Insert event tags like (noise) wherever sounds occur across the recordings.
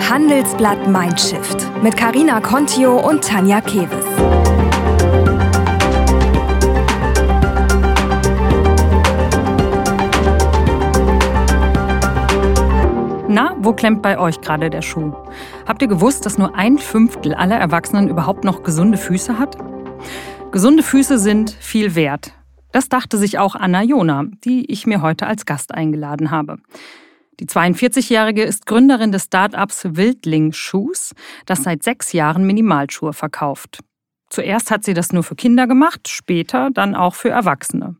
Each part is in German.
Handelsblatt Mindshift mit Karina Contio und Tanja Keves. Na, wo klemmt bei euch gerade der Schuh? Habt ihr gewusst, dass nur ein Fünftel aller Erwachsenen überhaupt noch gesunde Füße hat? Gesunde Füße sind viel wert. Das dachte sich auch Anna Jona, die ich mir heute als Gast eingeladen habe. Die 42-Jährige ist Gründerin des Startups Wildling Shoes, das seit sechs Jahren Minimalschuhe verkauft. Zuerst hat sie das nur für Kinder gemacht, später dann auch für Erwachsene.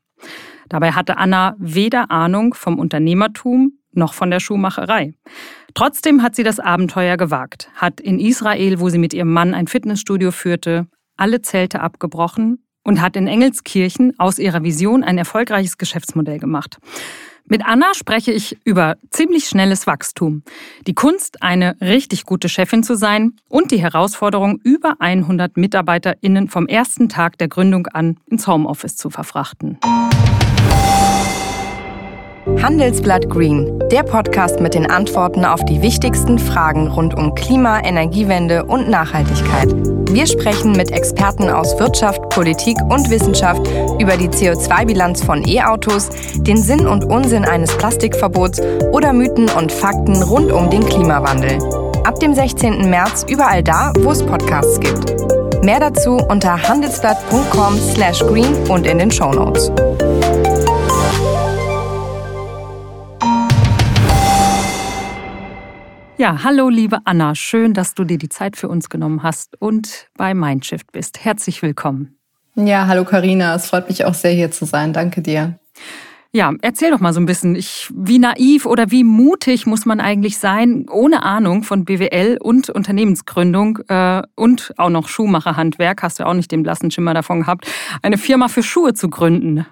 Dabei hatte Anna weder Ahnung vom Unternehmertum noch von der Schuhmacherei. Trotzdem hat sie das Abenteuer gewagt, hat in Israel, wo sie mit ihrem Mann ein Fitnessstudio führte, alle Zelte abgebrochen und hat in Engelskirchen aus ihrer Vision ein erfolgreiches Geschäftsmodell gemacht. Mit Anna spreche ich über ziemlich schnelles Wachstum, die Kunst, eine richtig gute Chefin zu sein und die Herausforderung, über 100 MitarbeiterInnen vom ersten Tag der Gründung an ins Homeoffice zu verfrachten. Handelsblatt Green, der Podcast mit den Antworten auf die wichtigsten Fragen rund um Klima, Energiewende und Nachhaltigkeit. Wir sprechen mit Experten aus Wirtschaft, Politik und Wissenschaft über die CO2-Bilanz von E-Autos, den Sinn und Unsinn eines Plastikverbots oder Mythen und Fakten rund um den Klimawandel. Ab dem 16. März überall da, wo es Podcasts gibt. Mehr dazu unter handelsblatt.com/green und in den Show Notes. Ja, hallo liebe Anna, schön, dass du dir die Zeit für uns genommen hast und bei Mindshift bist. Herzlich willkommen. Ja, hallo Karina, es freut mich auch sehr hier zu sein. Danke dir. Ja, erzähl doch mal so ein bisschen, ich, wie naiv oder wie mutig muss man eigentlich sein, ohne Ahnung von BWL und Unternehmensgründung äh, und auch noch Schuhmacherhandwerk, hast du auch nicht den blassen Schimmer davon gehabt, eine Firma für Schuhe zu gründen.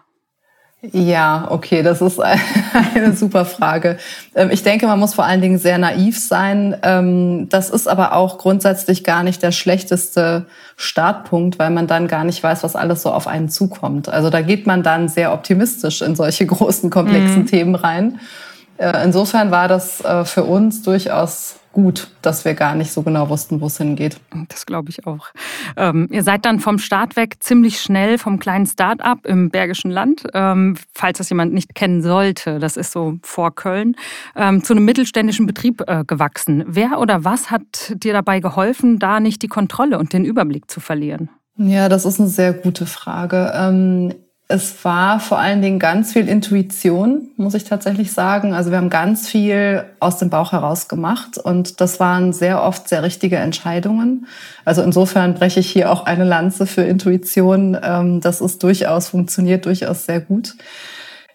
Ja, okay, das ist (laughs) eine super Frage. Ähm, ich denke, man muss vor allen Dingen sehr naiv sein. Ähm, das ist aber auch grundsätzlich gar nicht der schlechteste Startpunkt, weil man dann gar nicht weiß, was alles so auf einen zukommt. Also da geht man dann sehr optimistisch in solche großen, komplexen mhm. Themen rein. Äh, insofern war das äh, für uns durchaus gut, dass wir gar nicht so genau wussten, wo es hingeht. Das glaube ich auch. Ähm, ihr seid dann vom Start weg ziemlich schnell vom kleinen Start-up im Bergischen Land, ähm, falls das jemand nicht kennen sollte, das ist so vor Köln, ähm, zu einem mittelständischen Betrieb äh, gewachsen. Wer oder was hat dir dabei geholfen, da nicht die Kontrolle und den Überblick zu verlieren? Ja, das ist eine sehr gute Frage. Es war vor allen Dingen ganz viel Intuition, muss ich tatsächlich sagen. Also wir haben ganz viel aus dem Bauch heraus gemacht und das waren sehr oft sehr richtige Entscheidungen. Also insofern breche ich hier auch eine Lanze für Intuition. Ähm, das ist durchaus, funktioniert durchaus sehr gut.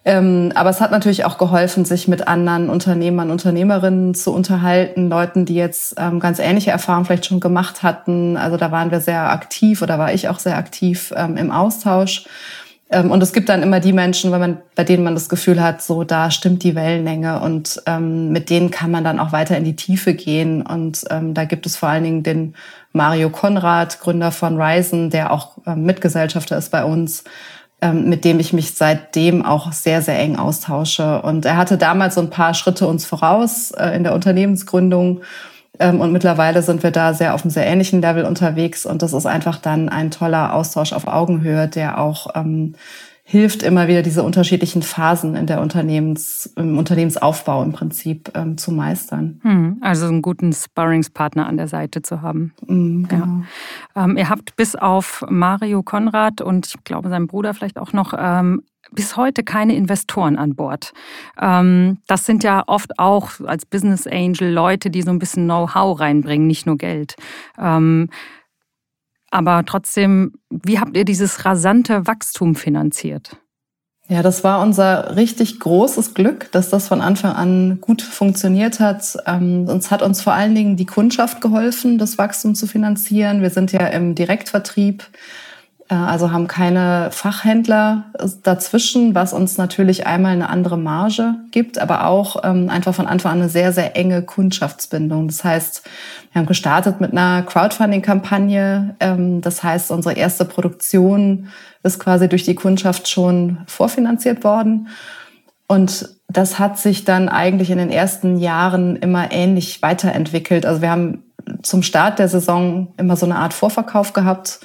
Ähm, aber es hat natürlich auch geholfen, sich mit anderen Unternehmern, Unternehmerinnen zu unterhalten, Leuten, die jetzt ähm, ganz ähnliche Erfahrungen vielleicht schon gemacht hatten. Also da waren wir sehr aktiv oder war ich auch sehr aktiv im Austausch. Ähm, und es gibt dann immer die Menschen, wenn man, bei denen man das Gefühl hat, so da stimmt die Wellenlänge und ähm, mit denen kann man dann auch weiter in die Tiefe gehen. Und ähm, da gibt es vor allen Dingen den Mario Konrad, Gründer von Ryzen, der auch ähm, Mitgesellschafter ist bei uns, ähm, mit dem ich mich seitdem auch sehr, sehr eng austausche. Und er hatte damals so ein paar Schritte uns voraus äh, in der Unternehmensgründung und mittlerweile sind wir da sehr auf einem sehr ähnlichen Level unterwegs. Und das ist einfach dann ein toller Austausch auf Augenhöhe, der auch ähm, hilft, immer wieder diese unterschiedlichen Phasen in der Unternehmens, im Unternehmensaufbau im Prinzip ähm, zu meistern. Hm, also einen guten Sparringspartner an der Seite zu haben. Mm, genau. ja. ähm, ihr habt bis auf Mario Konrad und ich glaube seinem Bruder vielleicht auch noch ähm, bis heute keine Investoren an Bord. Ähm, das sind ja oft auch als Business Angel Leute, die so ein bisschen Know-how reinbringen, nicht nur Geld. Ähm, aber trotzdem, wie habt ihr dieses rasante Wachstum finanziert? Ja, das war unser richtig großes Glück, dass das von Anfang an gut funktioniert hat. Ähm, uns hat uns vor allen Dingen die Kundschaft geholfen, das Wachstum zu finanzieren. Wir sind ja im Direktvertrieb also haben keine Fachhändler dazwischen, was uns natürlich einmal eine andere Marge gibt, aber auch ähm, einfach von Anfang an eine sehr, sehr enge Kundschaftsbindung. Das heißt, wir haben gestartet mit einer Crowdfunding-Kampagne. Ähm, das heißt, unsere erste Produktion ist quasi durch die Kundschaft schon vorfinanziert worden. Und das hat sich dann eigentlich in den ersten Jahren immer ähnlich weiterentwickelt. Also wir haben zum Start der Saison immer so eine Art Vorverkauf gehabt.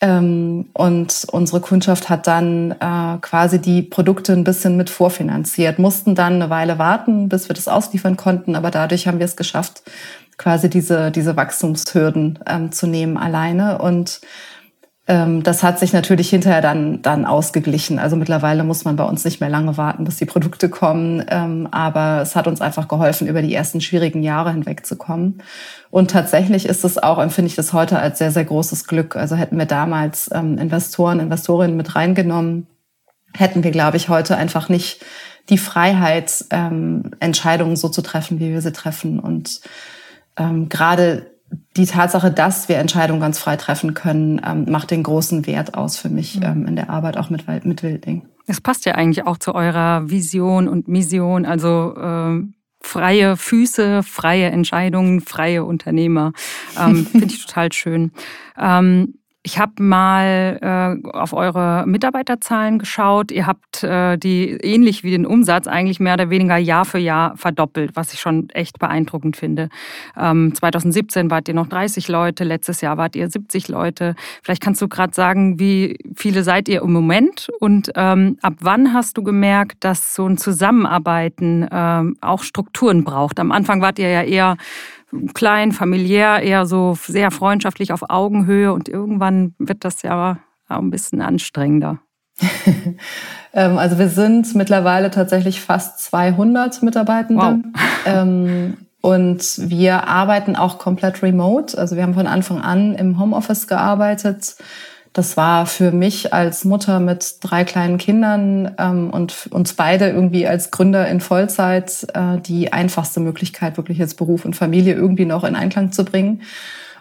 Ähm, und unsere Kundschaft hat dann äh, quasi die Produkte ein bisschen mit vorfinanziert, mussten dann eine Weile warten, bis wir das ausliefern konnten. Aber dadurch haben wir es geschafft, quasi diese, diese Wachstumshürden ähm, zu nehmen alleine. Und das hat sich natürlich hinterher dann, dann ausgeglichen. Also mittlerweile muss man bei uns nicht mehr lange warten, bis die Produkte kommen. Ähm, aber es hat uns einfach geholfen, über die ersten schwierigen Jahre hinwegzukommen. Und tatsächlich ist es auch, empfinde ich das heute als sehr, sehr großes Glück. Also hätten wir damals ähm, Investoren, Investorinnen mit reingenommen, hätten wir, glaube ich, heute einfach nicht die Freiheit, Entscheidungen so zu treffen, wie wir sie treffen. Und gerade die Tatsache, dass wir Entscheidungen ganz frei treffen können, ähm, macht den großen Wert aus für mich mhm. ähm, in der Arbeit auch mit, mit Wildling. Es passt ja eigentlich auch zu eurer Vision und Mission, also äh, freie Füße, freie Entscheidungen, freie Unternehmer. Ähm, (laughs) Finde ich total schön. Ähm, ich habe mal äh, auf eure Mitarbeiterzahlen geschaut. Ihr habt äh, die ähnlich wie den Umsatz eigentlich mehr oder weniger Jahr für Jahr verdoppelt, was ich schon echt beeindruckend finde. Ähm, 2017 wart ihr noch 30 Leute, letztes Jahr wart ihr 70 Leute. Vielleicht kannst du gerade sagen, wie viele seid ihr im Moment und ähm, ab wann hast du gemerkt, dass so ein Zusammenarbeiten ähm, auch Strukturen braucht? Am Anfang wart ihr ja eher klein, familiär, eher so sehr freundschaftlich auf Augenhöhe und irgendwann wird das ja auch ein bisschen anstrengender. (laughs) Ähm, also wir sind mittlerweile tatsächlich fast 200 Mitarbeitende. Wow. Ähm, und wir arbeiten auch komplett remote. Also wir haben von Anfang an im Homeoffice gearbeitet. Das war für mich als Mutter mit drei kleinen Kindern ähm, und uns beide irgendwie als Gründer in Vollzeit äh, die einfachste Möglichkeit, wirklich jetzt Beruf und Familie irgendwie noch in Einklang zu bringen.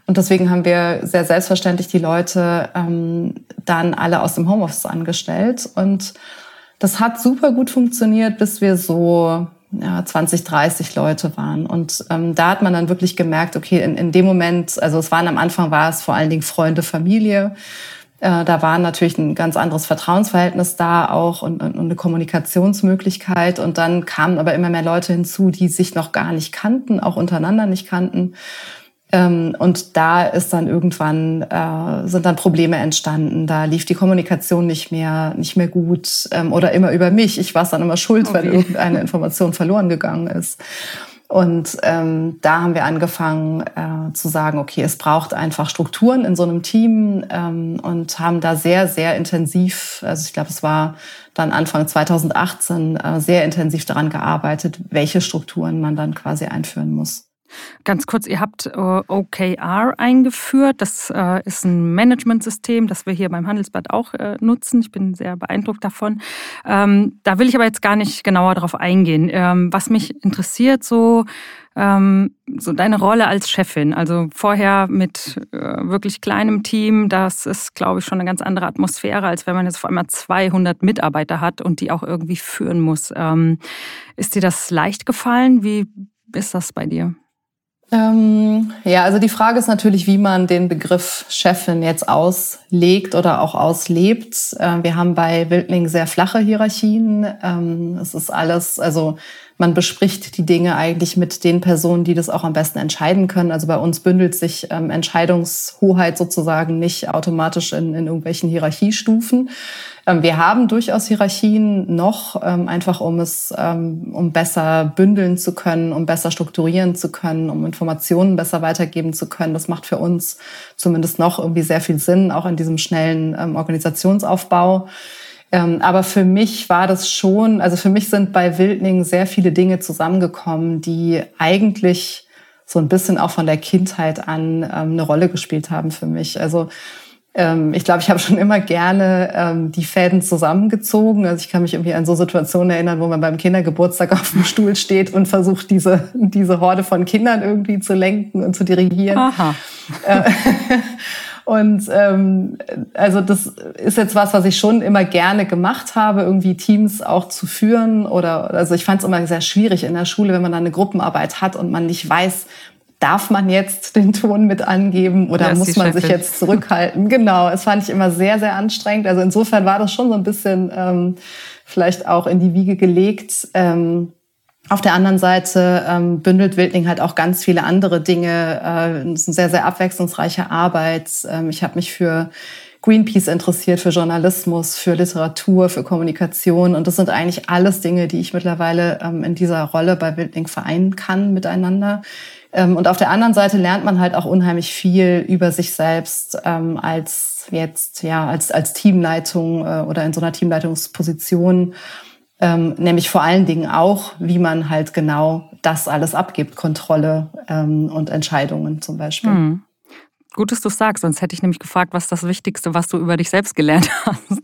Und deswegen haben wir sehr selbstverständlich die Leute ähm, dann alle aus dem Homeoffice angestellt. Und das hat super gut funktioniert, bis wir so ja, 20, 30 Leute waren. Und ähm, da hat man dann wirklich gemerkt, okay, in, in dem Moment, also es waren am Anfang war es vor allen Dingen Freunde, Familie. Äh, da war natürlich ein ganz anderes Vertrauensverhältnis da auch und, und, eine Kommunikationsmöglichkeit. Und dann kamen aber immer mehr Leute hinzu, die sich noch gar nicht kannten, auch untereinander nicht kannten. Ähm, und da ist dann irgendwann äh, sind dann Probleme entstanden. Da lief die Kommunikation nicht mehr nicht mehr gut ähm, oder immer über mich. Ich war es dann immer schuld, okay. wenn irgendeine Information verloren gegangen ist. Und ähm, da haben wir angefangen äh, zu sagen, okay, es braucht einfach Strukturen in so einem Team ähm, und haben da sehr, sehr intensiv, also ich glaube, es war dann Anfang 2018, äh, sehr intensiv daran gearbeitet, welche Strukturen man dann quasi einführen muss. Ganz kurz, ihr habt äh, OKR eingeführt. Das äh, ist ein Managementsystem, das wir hier beim Handelsblatt auch äh, nutzen. Ich bin sehr beeindruckt davon. Ähm, da will ich aber jetzt gar nicht genauer darauf eingehen. Ähm, was mich interessiert, so, ähm, so deine Rolle als Chefin. Also vorher mit wirklich kleinem Team, das ist, glaube ich, schon eine ganz andere Atmosphäre, als wenn man jetzt vor einmal 200 Mitarbeiter hat und die auch irgendwie führen muss. ist dir das leicht gefallen? Wie ist das bei dir? Ähm, ja, also die Frage ist natürlich, wie man den Begriff Chefin jetzt auslegt oder auch auslebt. Äh, wir haben bei Wildling sehr flache Hierarchien. Ähm, es ist alles, also man bespricht die Dinge eigentlich mit den Personen, die das auch am besten entscheiden können. Also bei uns bündelt sich ähm, Entscheidungshoheit sozusagen nicht automatisch in, in irgendwelchen Hierarchiestufen. Ähm, wir haben durchaus Hierarchien noch, ähm, einfach um es, ähm, um besser bündeln zu können, um besser strukturieren zu können, um Informationen besser weitergeben zu können. Das macht für uns zumindest noch irgendwie sehr viel Sinn, auch in diesem schnellen Organisationsaufbau. Aber für mich war das schon, also für mich sind bei Wildning sehr viele Dinge zusammengekommen, die eigentlich so ein bisschen auch von der Kindheit an eine Rolle gespielt haben für mich. Also ich glaube, ich habe schon immer gerne ähm, die Fäden zusammengezogen. Also ich kann mich irgendwie an so Situationen erinnern, wo man beim Kindergeburtstag auf dem Stuhl steht und versucht, diese, diese Horde von Kindern irgendwie zu lenken und zu dirigieren. Aha. Äh, (laughs) und ähm, also das ist jetzt was, was ich schon immer gerne gemacht habe, irgendwie Teams auch zu führen. Oder also ich fand es immer sehr schwierig in der Schule, wenn man dann eine Gruppenarbeit hat und man nicht weiß, darf man jetzt den Ton mit angeben oder muss man sich jetzt zurückhalten? genau, es fand ich immer sehr, sehr anstrengend. Also insofern war das schon so ein bisschen ähm, vielleicht auch in die Wiege gelegt. Ähm, auf der anderen Seite ähm, bündelt Wildling halt auch ganz viele andere Dinge. Äh, es ist eine sehr, sehr abwechslungsreiche Arbeit. Ähm, ich habe mich für Greenpeace interessiert, für Journalismus, für Literatur, für Kommunikation. Und das sind eigentlich alles Dinge, die ich mittlerweile ähm, in dieser Rolle bei Wildling vereinen kann miteinander. Ähm, und auf der anderen Seite lernt man halt auch unheimlich viel über sich selbst ähm, als jetzt, ja, als, als Teamleitung äh, oder in so einer Teamleitungsposition. Ähm, nämlich vor allen Dingen auch, wie man halt genau das alles abgibt, Kontrolle ähm, und Entscheidungen zum Beispiel. Hm. Gut, dass du sagst, sonst hätte ich nämlich gefragt, was das Wichtigste, was du über dich selbst gelernt (laughs) hast.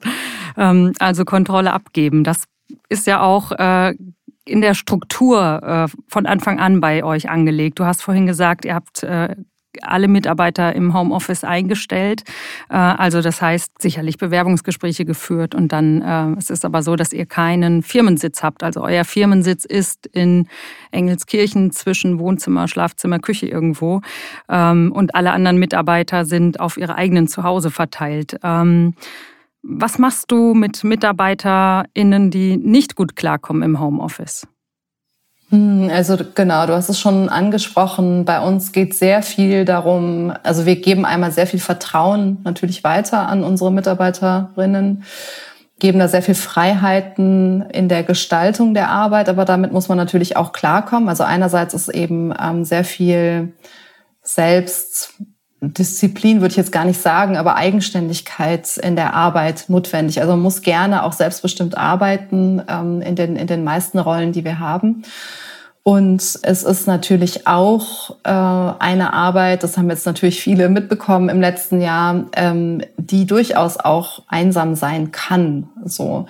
Ähm, also Kontrolle abgeben. Das ist ja auch äh, in der Struktur äh, von Anfang an bei euch angelegt. Du hast vorhin gesagt, ihr habt äh, alle Mitarbeiter im Homeoffice eingestellt. Äh, also das heißt sicherlich Bewerbungsgespräche geführt und dann äh, es ist aber so, dass ihr keinen Firmensitz habt. Also euer Firmensitz ist in Engelskirchen zwischen Wohnzimmer, Schlafzimmer, Küche irgendwo ähm, und alle anderen Mitarbeiter sind auf ihre eigenen Zuhause verteilt. Ähm, was machst du mit MitarbeiterInnen, die nicht gut klarkommen im Homeoffice? Hm, also genau, du hast es schon angesprochen. Bei uns geht sehr viel darum, also wir geben einmal sehr viel Vertrauen natürlich weiter an unsere Mitarbeiterinnen, geben da sehr viel Freiheiten in der Gestaltung der Arbeit, aber damit muss man natürlich auch klarkommen. Also einerseits ist eben ähm, sehr viel selbst Disziplin würde ich jetzt gar nicht sagen, aber Eigenständigkeit in der Arbeit notwendig. Also man muss gerne auch selbstbestimmt arbeiten ähm, in, den, in den meisten Rollen, die wir haben. Und es ist natürlich auch äh, eine Arbeit, das haben jetzt natürlich viele mitbekommen im letzten Jahr, ähm, die durchaus auch einsam sein kann. So.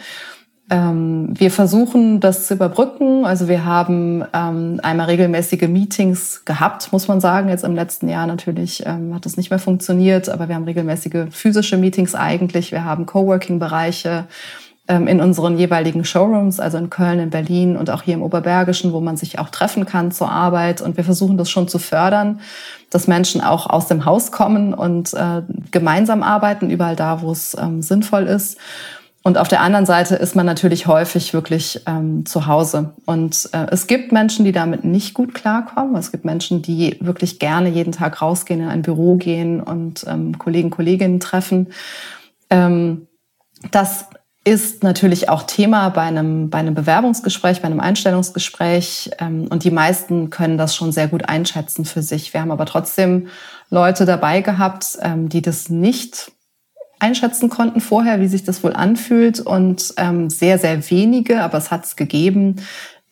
Ähm, wir versuchen das zu überbrücken. Also wir haben ähm, einmal regelmäßige Meetings gehabt, muss man sagen. Jetzt im letzten Jahr natürlich ähm, hat das nicht mehr funktioniert, aber wir haben regelmäßige physische Meetings eigentlich. Wir haben Coworking-Bereiche ähm, in unseren jeweiligen Showrooms, also in Köln, in Berlin und auch hier im Oberbergischen, wo man sich auch treffen kann zur Arbeit. Und wir versuchen das schon zu fördern, dass Menschen auch aus dem Haus kommen und äh, gemeinsam arbeiten, überall da, wo es ähm, sinnvoll ist. Und auf der anderen Seite ist man natürlich häufig wirklich ähm, zu Hause. Und äh, es gibt Menschen, die damit nicht gut klarkommen. Es gibt Menschen, die wirklich gerne jeden Tag rausgehen, in ein Büro gehen und ähm, Kollegen, Kolleginnen treffen. Ähm, das ist natürlich auch Thema bei einem, bei einem Bewerbungsgespräch, bei einem Einstellungsgespräch. Ähm, und die meisten können das schon sehr gut einschätzen für sich. Wir haben aber trotzdem Leute dabei gehabt, ähm, die das nicht einschätzen konnten vorher, wie sich das wohl anfühlt. Und ähm, sehr, sehr wenige, aber es hat es gegeben,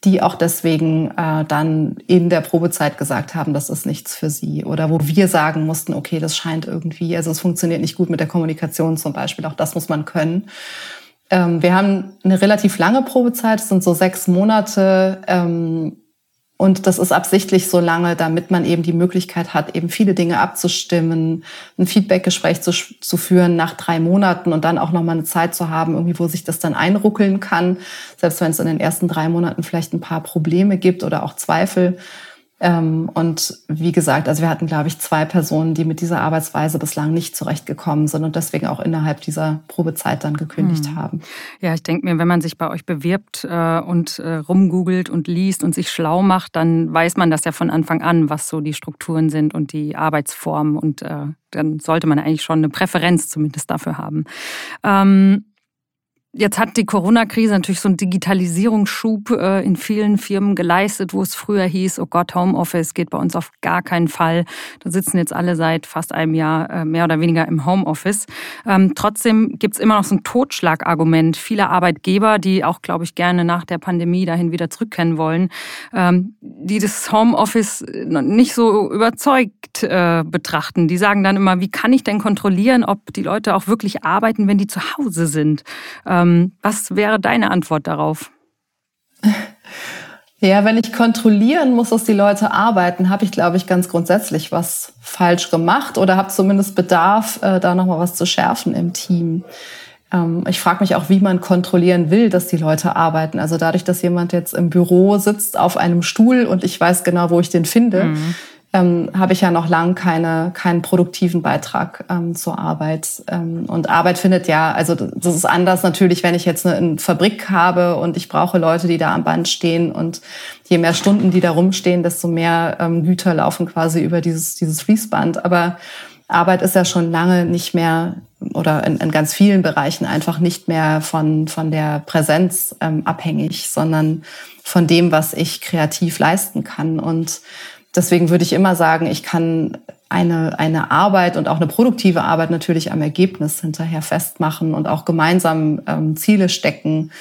die auch deswegen äh, dann in der Probezeit gesagt haben, das ist nichts für sie. Oder wo wir sagen mussten, okay, das scheint irgendwie, also es funktioniert nicht gut mit der Kommunikation zum Beispiel. Auch das muss man können. Ähm, wir haben eine relativ lange Probezeit, es sind so sechs Monate. Ähm, und das ist absichtlich so lange, damit man eben die Möglichkeit hat, eben viele Dinge abzustimmen, ein Feedbackgespräch zu, zu führen nach drei Monaten und dann auch nochmal eine Zeit zu haben, irgendwie, wo sich das dann einruckeln kann. Selbst wenn es in den ersten drei Monaten vielleicht ein paar Probleme gibt oder auch Zweifel. Ähm, und wie gesagt, also wir hatten, glaube ich, zwei Personen, die mit dieser Arbeitsweise bislang nicht zurechtgekommen sind und deswegen auch innerhalb dieser Probezeit dann gekündigt hm. haben. Ja, ich denke mir, wenn man sich bei euch bewirbt äh, und äh, rumgoogelt und liest und sich schlau macht, dann weiß man das ja von Anfang an, was so die Strukturen sind und die Arbeitsformen und äh, dann sollte man eigentlich schon eine Präferenz zumindest dafür haben. Ähm, Jetzt hat die Corona-Krise natürlich so einen Digitalisierungsschub äh, in vielen Firmen geleistet, wo es früher hieß, oh Gott, Homeoffice geht bei uns auf gar keinen Fall. Da sitzen jetzt alle seit fast einem Jahr äh, mehr oder weniger im Homeoffice. Ähm, trotzdem gibt es immer noch so ein Totschlagargument vieler Arbeitgeber, die auch, glaube ich, gerne nach der Pandemie dahin wieder zurückkehren wollen, ähm, die das Homeoffice nicht so überzeugt äh, betrachten. Die sagen dann immer, wie kann ich denn kontrollieren, ob die Leute auch wirklich arbeiten, wenn die zu Hause sind? Ähm, was wäre deine Antwort darauf? Ja, wenn ich kontrollieren muss, dass die Leute arbeiten, habe ich, glaube ich, ganz grundsätzlich was falsch gemacht oder habe zumindest Bedarf, äh, da nochmal was zu schärfen im Team. Ähm, ich frage mich auch, wie man kontrollieren will, dass die Leute arbeiten. Also dadurch, dass jemand jetzt im Büro sitzt auf einem Stuhl und ich weiß genau, wo ich den finde, mhm ähm, habe ich ja noch lang keine, keinen produktiven Beitrag ähm, zur Arbeit. Ähm, und Arbeit findet ja, also das ist anders natürlich, wenn ich jetzt eine, eine Fabrik habe und ich brauche Leute, die da am Band stehen und je mehr Stunden, die da rumstehen, desto mehr ähm, Güter laufen quasi über dieses, dieses Fließband. Aber Arbeit ist ja schon lange nicht mehr oder in, in ganz vielen Bereichen einfach nicht mehr von, von der Präsenz ähm, abhängig, sondern von dem, was ich kreativ leisten kann. Und deswegen würde ich immer sagen, ich kann eine, eine Arbeit und auch eine produktive Arbeit natürlich am Ergebnis hinterher festmachen und auch gemeinsam ähm, Ziele stecken,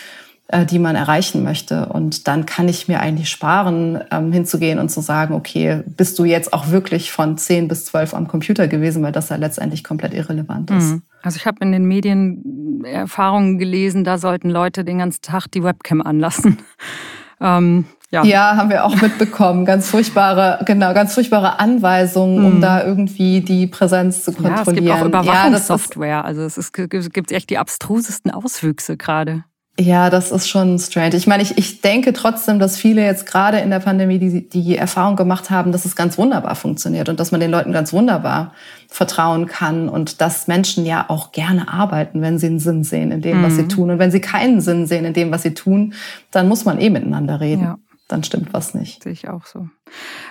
äh, die man erreichen möchte. Und dann kann ich mir eigentlich sparen, ähm, hinzugehen und zu sagen, okay, bist du jetzt auch wirklich von 10 bis 12 am Computer gewesen, weil das ja letztendlich komplett irrelevant ist. Mhm. Also ich habe in den Medien Erfahrungen gelesen, da sollten Leute den ganzen Tag die Webcam anlassen. (laughs) Ähm, ja. ja, haben wir auch mitbekommen. Ganz furchtbare, genau, ganz furchtbare Anweisungen, um mhm. da irgendwie die Präsenz zu kontrollieren. Ja, es gibt auch Überwachungssoftware. Ja, also es ist, gibt echt die abstrusesten Auswüchse gerade. Ja, das ist schon strange. Ich meine, ich, ich denke trotzdem, dass viele jetzt gerade in der Pandemie die, die Erfahrung gemacht haben, dass es ganz wunderbar funktioniert und dass man den Leuten ganz wunderbar vertrauen kann und dass Menschen ja auch gerne arbeiten, wenn sie einen Sinn sehen in dem, mhm. was sie mhm. tun. Und wenn sie keinen Sinn sehen in dem, was sie tun, dann muss man eh miteinander reden. Ja dann stimmt was nicht. Sehe ich auch so.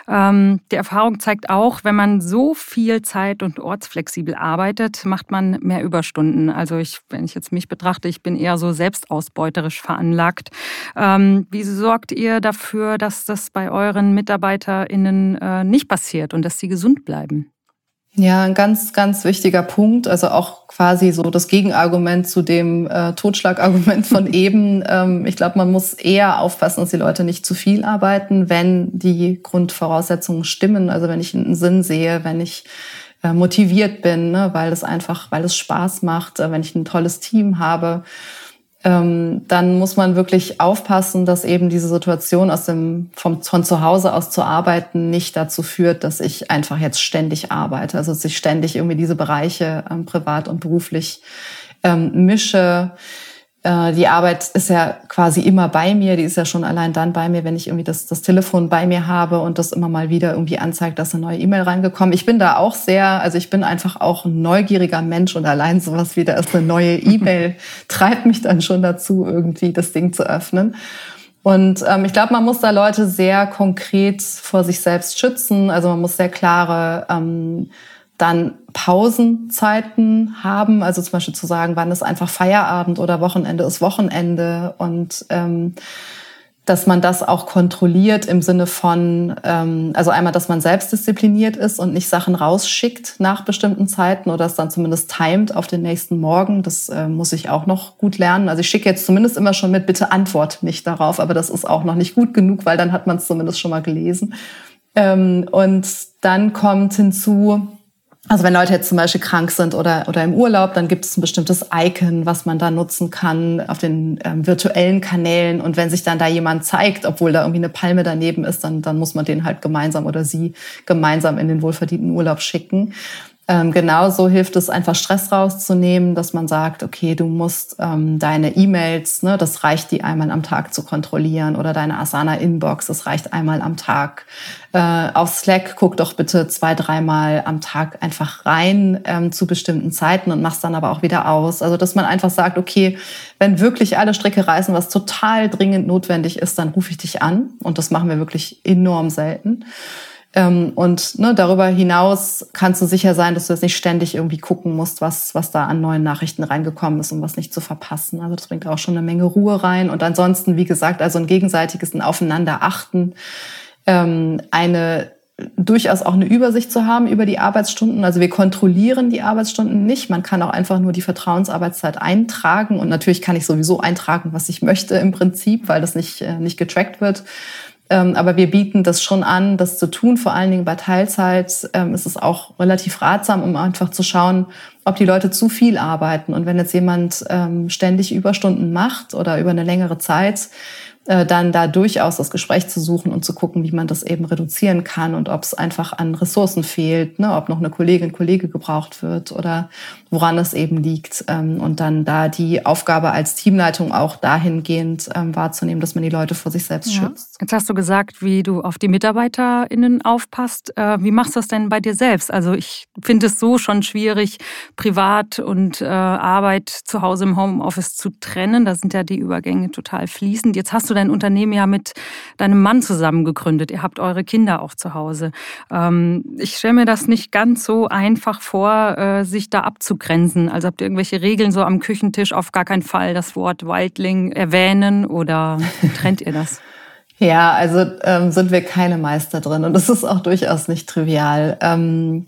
Ähm, die Erfahrung zeigt auch, wenn man so viel Zeit- und ortsflexibel arbeitet, macht man mehr Überstunden. Also ich, wenn ich jetzt mich betrachte, ich bin eher so selbstausbeuterisch veranlagt. Ähm, wie sorgt ihr dafür, dass das bei euren MitarbeiterInnen äh, nicht passiert und dass sie gesund bleiben? Ja, ein ganz, ganz wichtiger Punkt. Also auch quasi so das Gegenargument zu dem äh, Totschlagargument von (laughs) eben. Ähm, ich glaube, man muss eher aufpassen, dass die Leute nicht zu viel arbeiten, wenn die Grundvoraussetzungen stimmen. Also wenn ich einen Sinn sehe, wenn ich äh, motiviert bin, ne, weil es einfach, weil es Spaß macht, äh, wenn ich ein tolles Team habe ähm, dann muss man wirklich aufpassen, dass eben diese Situation aus dem, vom, von zu Hause aus zu arbeiten nicht dazu führt, dass ich einfach jetzt ständig arbeite. Also dass ich ständig irgendwie diese Bereiche ähm, privat und beruflich ähm, mische. Äh, die Arbeit ist ja quasi immer bei mir, die ist ja schon allein dann bei mir, wenn ich irgendwie das, das Telefon bei mir habe und das immer mal wieder irgendwie anzeigt, dass eine neue E-Mail reingekommen. Ich bin da auch sehr, also ich bin einfach auch ein neugieriger Mensch und allein sowas wie da ist eine neue (laughs) E-Mail treibt mich dann schon dazu, irgendwie das Ding zu öffnen. Und ähm, ich glaube, man muss da Leute sehr konkret vor sich selbst schützen. Also man muss sehr klare ähm, dann Pausenzeiten haben, also zum Beispiel zu sagen, wann ist einfach Feierabend oder Wochenende ist Wochenende und ähm, dass man das auch kontrolliert im Sinne von, ähm, also einmal, dass man selbst diszipliniert ist und nicht Sachen rausschickt nach bestimmten Zeiten oder es dann zumindest timet auf den nächsten Morgen. Das äh, muss ich auch noch gut lernen. Also ich schicke jetzt zumindest immer schon mit, bitte antwort nicht darauf, aber das ist auch noch nicht gut genug, weil dann hat man es zumindest schon mal gelesen. Ähm, und dann kommt hinzu, also wenn Leute jetzt zum Beispiel krank sind oder, oder im Urlaub, dann gibt es ein bestimmtes Icon, was man da nutzen kann auf den ähm, virtuellen Kanälen. Und wenn sich dann da jemand zeigt, obwohl da irgendwie eine Palme daneben ist, dann, dann muss man den halt gemeinsam oder sie gemeinsam in den wohlverdienten Urlaub schicken. Ähm, genauso hilft es einfach Stress rauszunehmen, dass man sagt, okay, du musst ähm, deine E-Mails, ne, das reicht die einmal am Tag zu kontrollieren oder deine Asana Inbox, das reicht einmal am Tag. Äh, auf Slack guck doch bitte zwei, dreimal am Tag einfach rein ähm, zu bestimmten Zeiten und machst dann aber auch wieder aus. Also dass man einfach sagt, okay, wenn wirklich alle Stricke reißen, was total dringend notwendig ist, dann rufe ich dich an und das machen wir wirklich enorm selten. Ähm, und ne, darüber hinaus kannst du sicher sein, dass du jetzt nicht ständig irgendwie gucken musst, was, was da an neuen Nachrichten reingekommen ist, um was nicht zu verpassen. Also das bringt auch schon eine Menge Ruhe rein. Und ansonsten, wie gesagt, also ein gegenseitiges ein Aufeinanderachten, ähm, eine durchaus auch eine Übersicht zu haben über die Arbeitsstunden. Also wir kontrollieren die Arbeitsstunden nicht. Man kann auch einfach nur die Vertrauensarbeitszeit eintragen. Und natürlich kann ich sowieso eintragen, was ich möchte im Prinzip, weil das nicht, äh, nicht getrackt wird. Ähm, aber wir bieten das schon an, das zu tun. Vor allen Dingen bei Teilzeit ähm, ist es auch relativ ratsam, um einfach zu schauen, ob die Leute zu viel arbeiten. Und wenn jetzt jemand ähm, ständig Überstunden macht oder über eine längere Zeit, äh, dann da durchaus das Gespräch zu suchen und zu gucken, wie man das eben reduzieren kann und ob es einfach an Ressourcen fehlt, ne, ob noch eine Kollegin, Kollege gebraucht wird oder woran es eben liegt. Ähm, und dann da die Aufgabe als Teamleitung auch dahingehend ähm, wahrzunehmen, dass man die Leute vor sich selbst ja. schützt. Jetzt hast du gesagt, wie du auf die MitarbeiterInnen aufpasst. Äh, wie machst du das denn bei dir selbst? Also ich finde es so schon schwierig, privat und äh, Arbeit zu Hause im Homeoffice zu trennen. Da sind ja die Übergänge total fließend. Jetzt hast du dein Unternehmen ja mit deinem Mann zusammen gegründet. Ihr habt eure Kinder auch zu Hause. Ähm, ich stelle mir das nicht ganz so einfach vor, äh, sich da abzugrenzen. Also habt ihr irgendwelche Regeln so am Küchentisch auf gar keinen Fall das Wort Wildling erwähnen oder trennt ihr das? (laughs) Ja, also ähm, sind wir keine Meister drin und das ist auch durchaus nicht trivial. Ähm,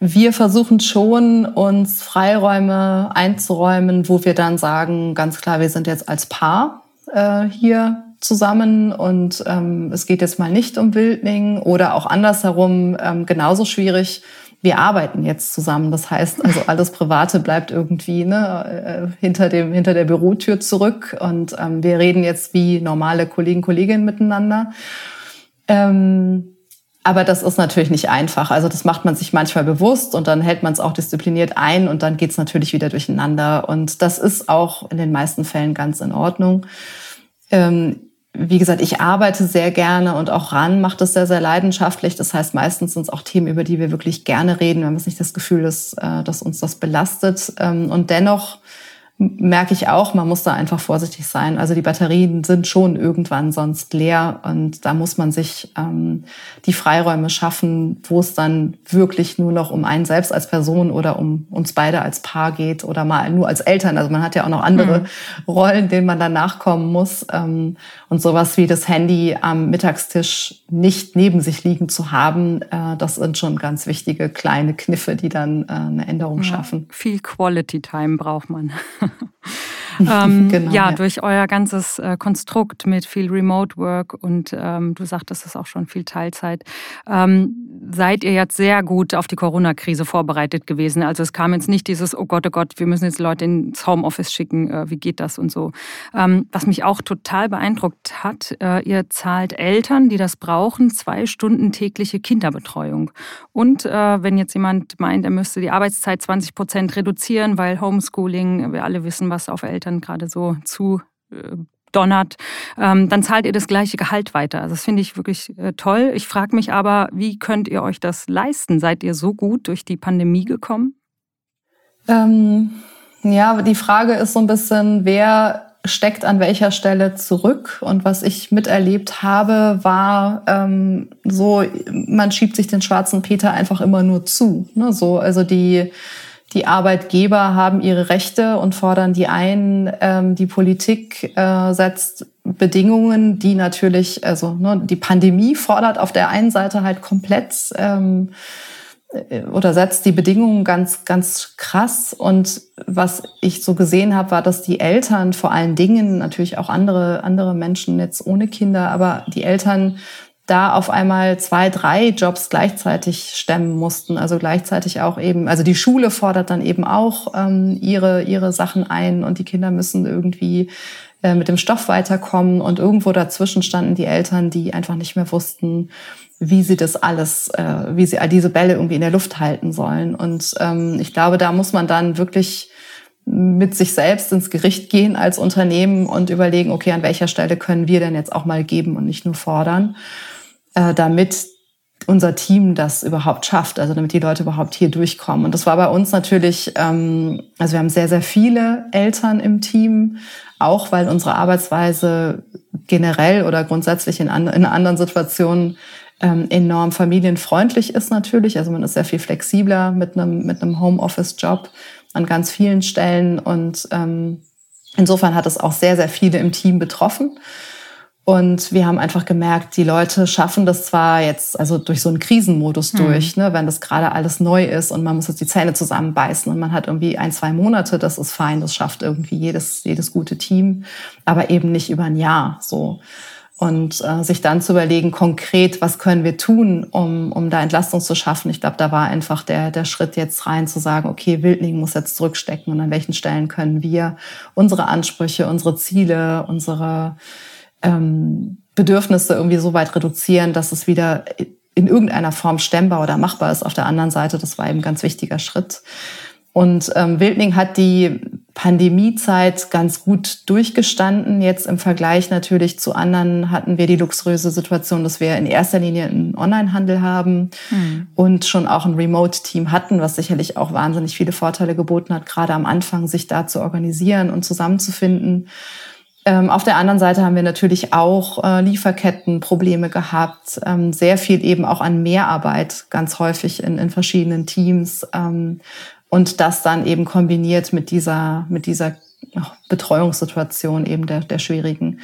wir versuchen schon, uns Freiräume einzuräumen, wo wir dann sagen, ganz klar, wir sind jetzt als Paar äh, hier zusammen und ähm, es geht jetzt mal nicht um Wildling oder auch andersherum ähm, genauso schwierig. Wir arbeiten jetzt zusammen. Das heißt, also alles Private bleibt irgendwie ne, äh, hinter, dem, hinter der Bürotür zurück und ähm, wir reden jetzt wie normale Kollegen, Kolleginnen miteinander. Ähm, aber das ist natürlich nicht einfach. Also das macht man sich manchmal bewusst und dann hält man es auch diszipliniert ein und dann geht es natürlich wieder durcheinander. Und das ist auch in den meisten Fällen ganz in Ordnung. Ähm, wie gesagt, ich arbeite sehr gerne und auch ran macht es sehr, sehr leidenschaftlich. Das heißt, meistens sind es auch Themen, über die wir wirklich gerne reden. Wir haben nicht das Gefühl, dass, äh, dass uns das belastet. Ähm, und dennoch merke ich auch, man muss da einfach vorsichtig sein. Also die Batterien sind schon irgendwann sonst leer und da muss man sich ähm, die Freiräume schaffen, wo es dann wirklich nur noch um einen selbst als Person oder um uns beide als Paar geht oder mal nur als Eltern. Also man hat ja auch noch andere mhm. Rollen, denen man dann nachkommen muss. Ähm, und sowas wie das Handy am Mittagstisch nicht neben sich liegen zu haben, äh, das sind schon ganz wichtige kleine Kniffe, die dann äh, eine Änderung ja, schaffen. Viel Quality Time braucht man. (laughs) ähm, (laughs) genau, ja, ja, durch euer ganzes äh, Konstrukt mit viel Remote Work und ähm, du sagtest es auch schon viel Teilzeit, ähm, seid ihr jetzt sehr gut auf die Corona-Krise vorbereitet gewesen. Also es kam jetzt nicht dieses, oh Gott, oh Gott, wir müssen jetzt Leute ins Homeoffice schicken, äh, wie geht das und so. Ähm, was mich auch total beeindruckt hat, äh, ihr zahlt Eltern, die das brauchen, zwei Stunden tägliche Kinderbetreuung. Und äh, wenn jetzt jemand meint, er müsste die Arbeitszeit 20 Prozent reduzieren, weil Homeschooling, wir alle wissen, was auf Eltern gerade so zu donnert, ähm, dann zahlt ihr das gleiche Gehalt weiter. Also das finde ich wirklich äh, toll. Ich frage mich aber, wie könnt ihr euch das leisten? Seid ihr so gut durch die Pandemie gekommen? Ähm, ja, die Frage ist so ein bisschen, wer steckt an welcher Stelle zurück. Und was ich miterlebt habe, war ähm, so, man schiebt sich den schwarzen Peter einfach immer nur zu. Ne? So, also die die Arbeitgeber haben ihre Rechte und fordern die ein. Ähm, die Politik äh, setzt Bedingungen, die natürlich, also ne, die Pandemie fordert auf der einen Seite halt komplett ähm, äh, oder setzt die Bedingungen ganz, ganz krass. Und was ich so gesehen habe, war, dass die Eltern vor allen Dingen, natürlich auch andere, andere Menschen jetzt ohne Kinder, aber die Eltern da auf einmal zwei, drei Jobs gleichzeitig stemmen mussten. Also gleichzeitig auch eben, also die Schule fordert dann eben auch ähm, ihre, ihre Sachen ein und die Kinder müssen irgendwie äh, mit dem Stoff weiterkommen. Und irgendwo dazwischen standen die Eltern, die einfach nicht mehr wussten, wie sie das alles, äh, wie sie all diese Bälle irgendwie in der Luft halten sollen. Und ähm, ich glaube, da muss man dann wirklich mit sich selbst ins Gericht gehen als Unternehmen und überlegen, okay, an welcher Stelle können wir denn jetzt auch mal geben und nicht nur fordern äh, damit unser Team das überhaupt schafft, also damit die Leute überhaupt hier durchkommen. Und das war bei uns natürlich, ähm, also wir haben sehr, sehr viele Eltern im Team, auch weil unsere Arbeitsweise generell oder grundsätzlich in, an, in anderen Situationen ähm, enorm familienfreundlich ist natürlich. Also man ist sehr viel flexibler mit einem, mit einem Homeoffice-Job an ganz vielen Stellen. Und ähm, insofern hat es auch sehr, sehr viele im Team betroffen. Und wir haben einfach gemerkt, die Leute schaffen das zwar jetzt, also durch so einen Krisenmodus mhm. durch, ne, wenn das gerade alles neu ist und man muss jetzt die Zähne zusammenbeißen und man hat irgendwie ein, zwei Monate, das ist fein, das schafft irgendwie jedes, jedes gute Team, aber eben nicht über ein Jahr so. Und äh, sich dann zu überlegen, konkret, was können wir tun, um, um da Entlastung zu schaffen. Ich glaube, da war einfach der, der Schritt jetzt rein zu sagen, okay, Wildling muss jetzt zurückstecken und an welchen Stellen können wir unsere Ansprüche, unsere Ziele, unsere ähm, Bedürfnisse irgendwie so weit reduzieren, dass es wieder in irgendeiner Form stemmbar oder machbar ist. Auf der anderen Seite, das war eben ein ganz wichtiger Schritt. Und ähm, Wildling hat die Pandemiezeit ganz gut durchgestanden. Jetzt im Vergleich natürlich zu anderen hatten wir die luxuriöse Situation, dass wir in erster Linie einen Onlinehandel haben mhm. und schon auch ein Remote-Team hatten, was sicherlich auch wahnsinnig viele Vorteile geboten hat, gerade am Anfang sich da zu organisieren und zusammenzufinden. Ähm, auf der anderen Seite haben wir natürlich auch äh, Lieferkettenprobleme gehabt, ähm, sehr viel eben auch an Mehrarbeit, ganz häufig in, in verschiedenen Teams ähm, und das dann eben kombiniert mit dieser, mit dieser Betreuungssituation eben der, der schwierigen.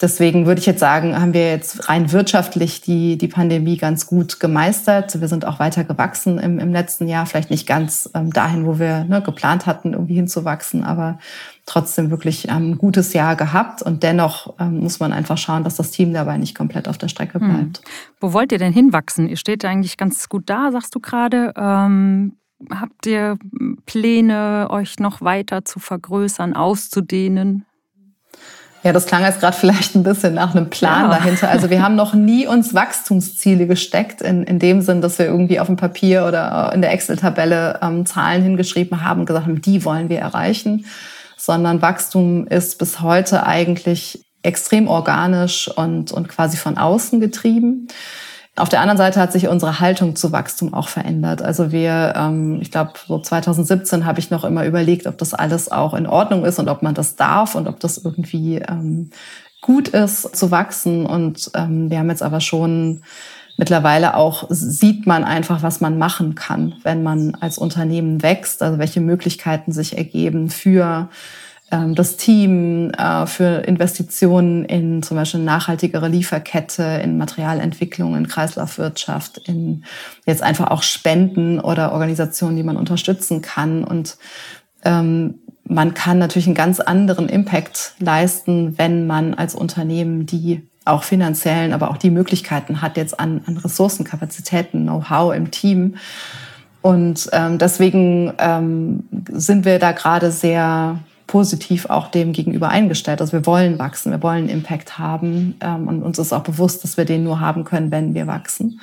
Deswegen würde ich jetzt sagen, haben wir jetzt rein wirtschaftlich die, die Pandemie ganz gut gemeistert. Wir sind auch weiter gewachsen im, im letzten Jahr, vielleicht nicht ganz ähm, dahin, wo wir ne, geplant hatten, irgendwie hinzuwachsen, aber trotzdem wirklich ähm, ein gutes Jahr gehabt. Und dennoch ähm, muss man einfach schauen, dass das Team dabei nicht komplett auf der Strecke hm. bleibt. Hm. Wo wollt ihr denn hinwachsen? Ihr steht eigentlich ganz gut da, sagst du gerade. Ähm, habt ihr Pläne, euch noch weiter zu vergrößern, auszudehnen? Ja, das klang jetzt gerade vielleicht ein bisschen nach einem Plan ja. dahinter. Also wir haben noch nie uns Wachstumsziele gesteckt, in, in dem Sinn, dass wir irgendwie auf dem Papier oder in der Excel-Tabelle ähm, Zahlen hingeschrieben haben, gesagt haben, die wollen wir erreichen, sondern Wachstum ist bis heute eigentlich extrem organisch und, und quasi von außen getrieben. Auf der anderen Seite hat sich unsere Haltung zu Wachstum auch verändert. Also wir, ähm, ich glaube, so 2017 habe ich noch immer überlegt, ob das alles auch in Ordnung ist und ob man das darf und ob das irgendwie ähm, gut ist zu wachsen. Und ähm, wir haben jetzt aber schon mittlerweile auch sieht man einfach, was man machen kann, wenn man als Unternehmen wächst, also welche Möglichkeiten sich ergeben für das Team äh, für Investitionen in zum Beispiel nachhaltigere Lieferkette, in Materialentwicklung, in Kreislaufwirtschaft, in jetzt einfach auch Spenden oder Organisationen, die man unterstützen kann. Und ähm, man kann natürlich einen ganz anderen Impact leisten, wenn man als Unternehmen die auch finanziellen, aber auch die Möglichkeiten hat jetzt an, an Ressourcen, Kapazitäten, Know-how im Team. Und ähm, deswegen ähm, sind wir da gerade sehr positiv auch dem gegenüber eingestellt. Also wir wollen wachsen, wir wollen Impact haben ähm, und uns ist auch bewusst, dass wir den nur haben können, wenn wir wachsen.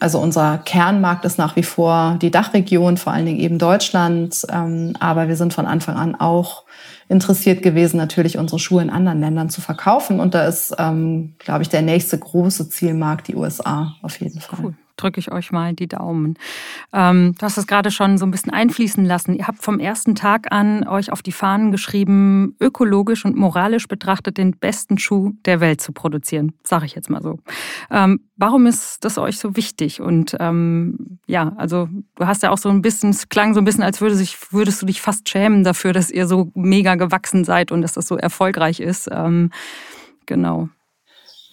Also unser Kernmarkt ist nach wie vor die Dachregion, vor allen Dingen eben Deutschland. Ähm, aber wir sind von Anfang an auch interessiert gewesen, natürlich unsere Schuhe in anderen Ländern zu verkaufen. Und da ist, ähm, glaube ich, der nächste große Zielmarkt die USA auf jeden Fall. Cool drücke ich euch mal die Daumen. Ähm, du hast es gerade schon so ein bisschen einfließen lassen. Ihr habt vom ersten Tag an euch auf die Fahnen geschrieben, ökologisch und moralisch betrachtet den besten Schuh der Welt zu produzieren, sage ich jetzt mal so. Ähm, warum ist das euch so wichtig? Und ähm, ja, also du hast ja auch so ein bisschen, es klang so ein bisschen, als würde sich, würdest du dich fast schämen dafür, dass ihr so mega gewachsen seid und dass das so erfolgreich ist. Ähm, genau.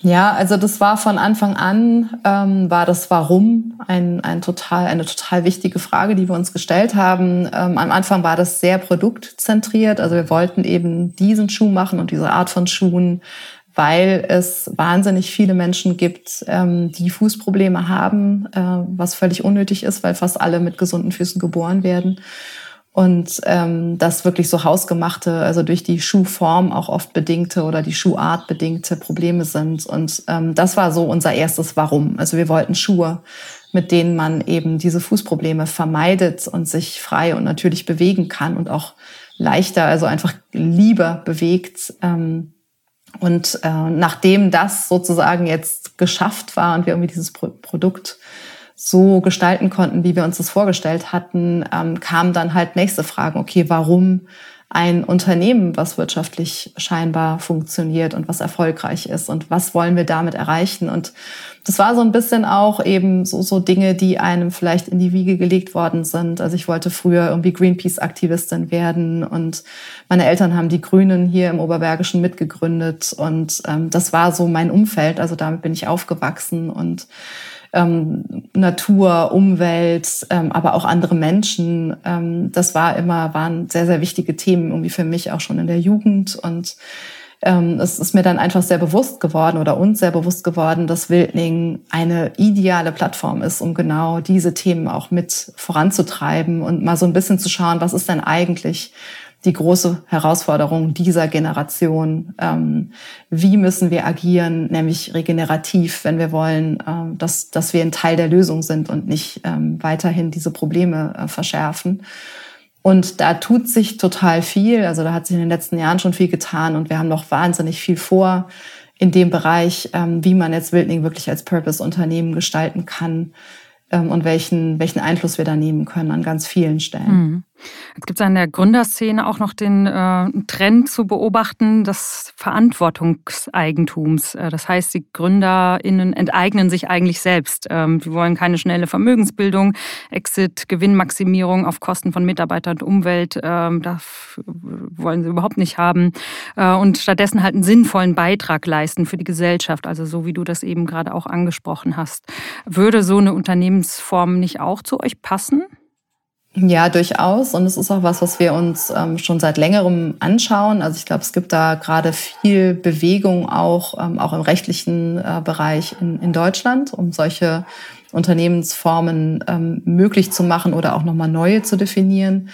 Ja, also das war von Anfang an, ähm, war das Warum ein, ein total, eine total wichtige Frage, die wir uns gestellt haben. Ähm, am Anfang war das sehr produktzentriert. Also wir wollten eben diesen Schuh machen und diese Art von Schuhen, weil es wahnsinnig viele Menschen gibt, ähm, die Fußprobleme haben, äh, was völlig unnötig ist, weil fast alle mit gesunden Füßen geboren werden und ähm, das wirklich so hausgemachte, also durch die Schuhform auch oft bedingte oder die Schuhart bedingte Probleme sind. Und ähm, das war so unser erstes Warum. Also wir wollten Schuhe, mit denen man eben diese Fußprobleme vermeidet und sich frei und natürlich bewegen kann und auch leichter, also einfach lieber bewegt. Ähm, und äh, nachdem das sozusagen jetzt geschafft war und wir irgendwie dieses Pro Produkt so gestalten konnten, wie wir uns das vorgestellt hatten, ähm, kamen dann halt nächste Fragen. Okay, warum ein Unternehmen, was wirtschaftlich scheinbar funktioniert und was erfolgreich ist und was wollen wir damit erreichen? Und das war so ein bisschen auch eben so, so Dinge, die einem vielleicht in die Wiege gelegt worden sind. Also ich wollte früher irgendwie Greenpeace-Aktivistin werden und meine Eltern haben die Grünen hier im Oberbergischen mitgegründet und ähm, das war so mein Umfeld. Also damit bin ich aufgewachsen und ähm, Natur, Umwelt, ähm, aber auch andere Menschen. Ähm, das war immer, waren sehr, sehr wichtige Themen irgendwie für mich auch schon in der Jugend und ähm, es ist mir dann einfach sehr bewusst geworden oder uns sehr bewusst geworden, dass Wildning eine ideale Plattform ist, um genau diese Themen auch mit voranzutreiben und mal so ein bisschen zu schauen, was ist denn eigentlich die große Herausforderung dieser Generation. Ähm, wie müssen wir agieren, nämlich regenerativ, wenn wir wollen, ähm, dass, dass wir ein Teil der Lösung sind und nicht ähm, weiterhin diese Probleme äh, verschärfen. Und da tut sich total viel. Also da hat sich in den letzten Jahren schon viel getan und wir haben noch wahnsinnig viel vor in dem Bereich, ähm, wie man jetzt Wildling wirklich als Purpose-Unternehmen gestalten kann ähm, und welchen, welchen Einfluss wir da nehmen können an ganz vielen Stellen. Mhm. Jetzt gibt es an der Gründerszene auch noch den äh, Trend zu beobachten des Verantwortungseigentums. Äh, das heißt, die GründerInnen enteignen sich eigentlich selbst. Ähm, wollen keine schnelle Vermögensbildung, Exit, Gewinnmaximierung auf Kosten von Mitarbeitern und Umwelt. Ähm, das wollen sie überhaupt nicht haben. Äh, und stattdessen halt einen sinnvollen Beitrag leisten für die Gesellschaft. Also so wie du das eben gerade auch angesprochen hast. Würde so eine Unternehmensform nicht auch zu euch passen? Ja, durchaus. Und es ist auch was, was wir uns ähm, schon seit längerem anschauen. Also ich glaube, es gibt da gerade viel Bewegung auch, ähm, auch im rechtlichen äh, Bereich in, in Deutschland, um solche Unternehmensformen ähm, möglich zu machen oder auch nochmal neue zu definieren.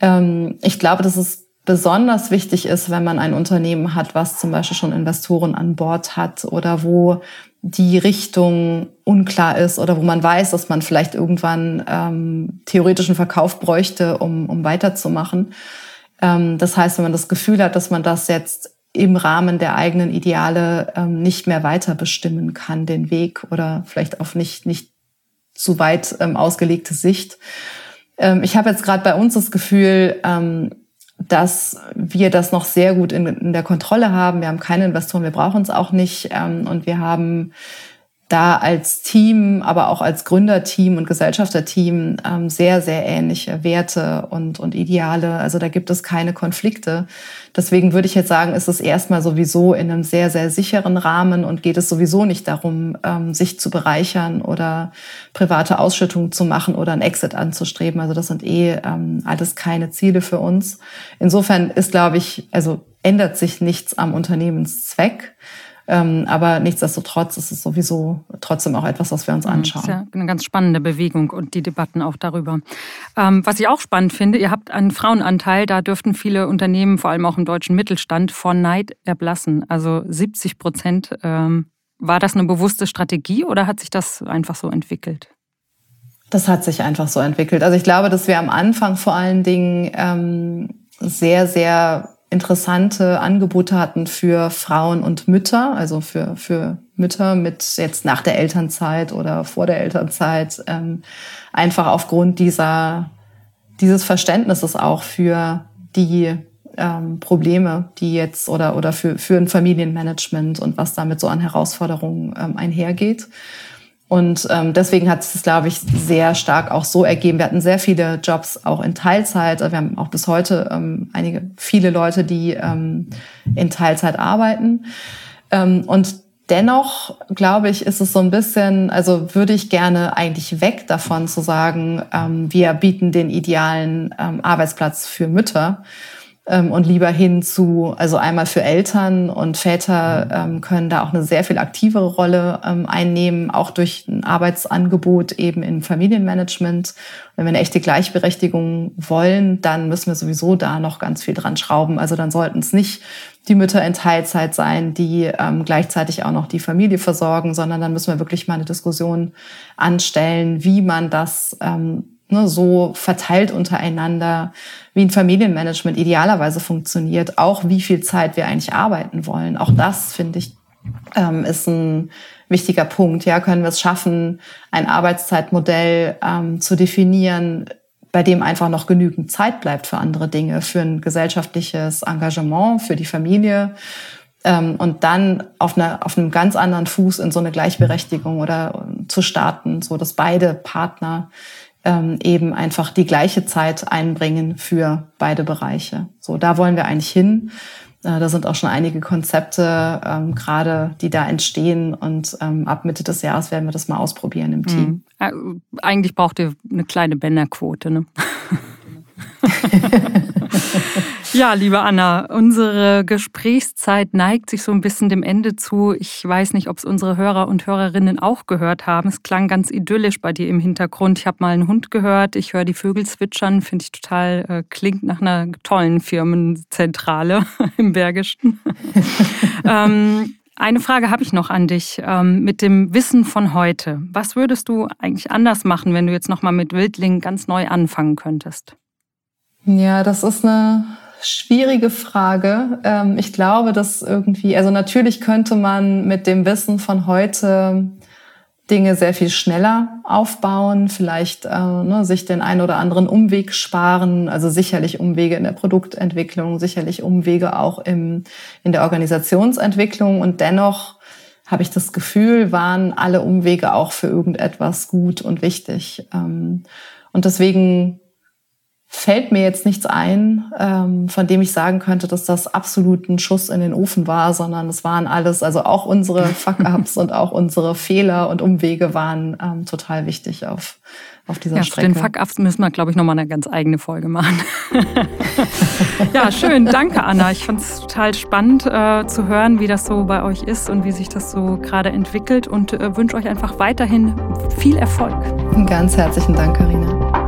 Ähm, ich glaube, dass es besonders wichtig ist, wenn man ein Unternehmen hat, was zum Beispiel schon Investoren an Bord hat oder wo die Richtung unklar ist oder wo man weiß, dass man vielleicht irgendwann ähm, theoretischen Verkauf bräuchte, um, um weiterzumachen. Ähm, das heißt, wenn man das Gefühl hat, dass man das jetzt im Rahmen der eigenen Ideale ähm, nicht mehr weiter bestimmen kann, den Weg oder vielleicht auf nicht, nicht zu weit ähm, ausgelegte Sicht. Ähm, ich habe jetzt gerade bei uns das Gefühl, ähm, dass wir das noch sehr gut in, in, der Kontrolle haben. Wir haben keine Investoren, wir brauchen es auch nicht. Ähm, und wir haben da als Team, aber auch als Gründerteam und Gesellschafterteam ähm, sehr, sehr ähnliche Werte und, und Ideale. Also da gibt es keine Konflikte. Deswegen würde ich jetzt sagen, ist es erstmal sowieso in einem sehr, sehr sicheren Rahmen und geht es sowieso nicht darum, ähm, sich zu bereichern oder private Ausschüttungen zu machen oder ein Exit anzustreben. Also das sind eh ähm, alles keine Ziele für uns. Insofern ist, glaube ich, also ändert sich nichts am Unternehmenszweck. Ähm, aber nichtsdestotrotz ist es sowieso trotzdem auch etwas, was wir uns anschauen. Das ist ja eine ganz spannende Bewegung und die Debatten auch darüber. Ähm, was ich auch spannend finde, ihr habt einen Frauenanteil, da dürften viele Unternehmen, vor allem auch im deutschen Mittelstand, vor Neid erblassen. Also 70 Prozent. Ähm, war das eine bewusste Strategie oder hat sich das einfach so entwickelt? Das hat sich einfach so entwickelt. Also ich glaube, dass wir am Anfang vor allen Dingen ähm, sehr, sehr interessante Angebote hatten für Frauen und Mütter, also für, für Mütter mit jetzt nach der Elternzeit oder vor der Elternzeit, ähm, einfach aufgrund dieser, dieses Verständnisses auch für die ähm, Probleme, die jetzt oder, oder für, für ein Familienmanagement und was damit so an Herausforderungen ähm, einhergeht. Und ähm, deswegen hat das, glaube ich, sehr stark auch so ergeben. Wir hatten sehr viele Jobs auch in Teilzeit. Wir haben auch bis heute ähm, einige, viele Leute, die ähm, in Teilzeit arbeiten. Ähm, und dennoch, glaube ich, ist es so ein bisschen, also würde ich gerne eigentlich weg davon zu sagen, ähm, wir bieten den idealen ähm, Arbeitsplatz für Mütter und lieber hin zu, also einmal für Eltern und Väter mhm. ähm, können da auch eine sehr viel aktivere Rolle ähm, einnehmen, auch durch ein Arbeitsangebot eben im Familienmanagement. Wenn wir eine echte Gleichberechtigung wollen, dann müssen wir sowieso da noch ganz viel dran schrauben. Also dann sollten es nicht die Mütter in Teilzeit sein, die ähm, gleichzeitig auch noch die Familie versorgen, sondern dann müssen wir wirklich mal eine Diskussion anstellen, wie man das ähm, ne, so verteilt untereinander, wie ein Familienmanagement idealerweise funktioniert, auch wie viel Zeit wir eigentlich arbeiten wollen. Auch das, finde ich, ähm, ist ein wichtiger Punkt. Ja, können wir es schaffen, ein Arbeitszeitmodell ähm, zu definieren, bei dem einfach noch genügend Zeit bleibt für andere Dinge, für ein gesellschaftliches Engagement, für die Familie ähm, und dann auf, einer, auf einem ganz anderen Fuß in so eine Gleichberechtigung oder zu starten, so dass beide Partner ähm, eben einfach die gleiche Zeit einbringen für beide Bereiche. So, da wollen wir eigentlich hin. Äh, da sind auch schon einige Konzepte ähm, gerade, die da entstehen und ähm, ab Mitte des Jahres werden wir das mal ausprobieren im Team. Mhm. Eigentlich braucht ihr eine kleine Bänderquote, ne? (laughs) Ja, liebe Anna, unsere Gesprächszeit neigt sich so ein bisschen dem Ende zu. Ich weiß nicht, ob es unsere Hörer und Hörerinnen auch gehört haben. Es klang ganz idyllisch bei dir im Hintergrund. Ich habe mal einen Hund gehört, ich höre die Vögel zwitschern, finde ich total, äh, klingt nach einer tollen Firmenzentrale (laughs) im Bergischen. (laughs) ähm, eine Frage habe ich noch an dich ähm, mit dem Wissen von heute. Was würdest du eigentlich anders machen, wenn du jetzt nochmal mit Wildling ganz neu anfangen könntest? Ja, das ist eine schwierige Frage. Ähm, ich glaube, dass irgendwie, also natürlich könnte man mit dem Wissen von heute Dinge sehr viel schneller aufbauen, vielleicht äh, ne, sich den einen oder anderen Umweg sparen, also sicherlich Umwege in der Produktentwicklung, sicherlich Umwege auch im, in der Organisationsentwicklung und dennoch habe ich das Gefühl, waren alle Umwege auch für irgendetwas gut und wichtig. Ähm, und deswegen fällt mir jetzt nichts ein, ähm, von dem ich sagen könnte, dass das absolut ein Schuss in den Ofen war, sondern es waren alles, also auch unsere (laughs) Fuck-ups und auch unsere Fehler und Umwege waren ähm, total wichtig auf, auf dieser ja, Strecke. Den Fuck-ups müssen wir, glaube ich, nochmal eine ganz eigene Folge machen. (laughs) ja, schön. Danke, Anna. Ich fand es total spannend äh, zu hören, wie das so bei euch ist und wie sich das so gerade entwickelt und äh, wünsche euch einfach weiterhin viel Erfolg. Ganz herzlichen Dank, Karina.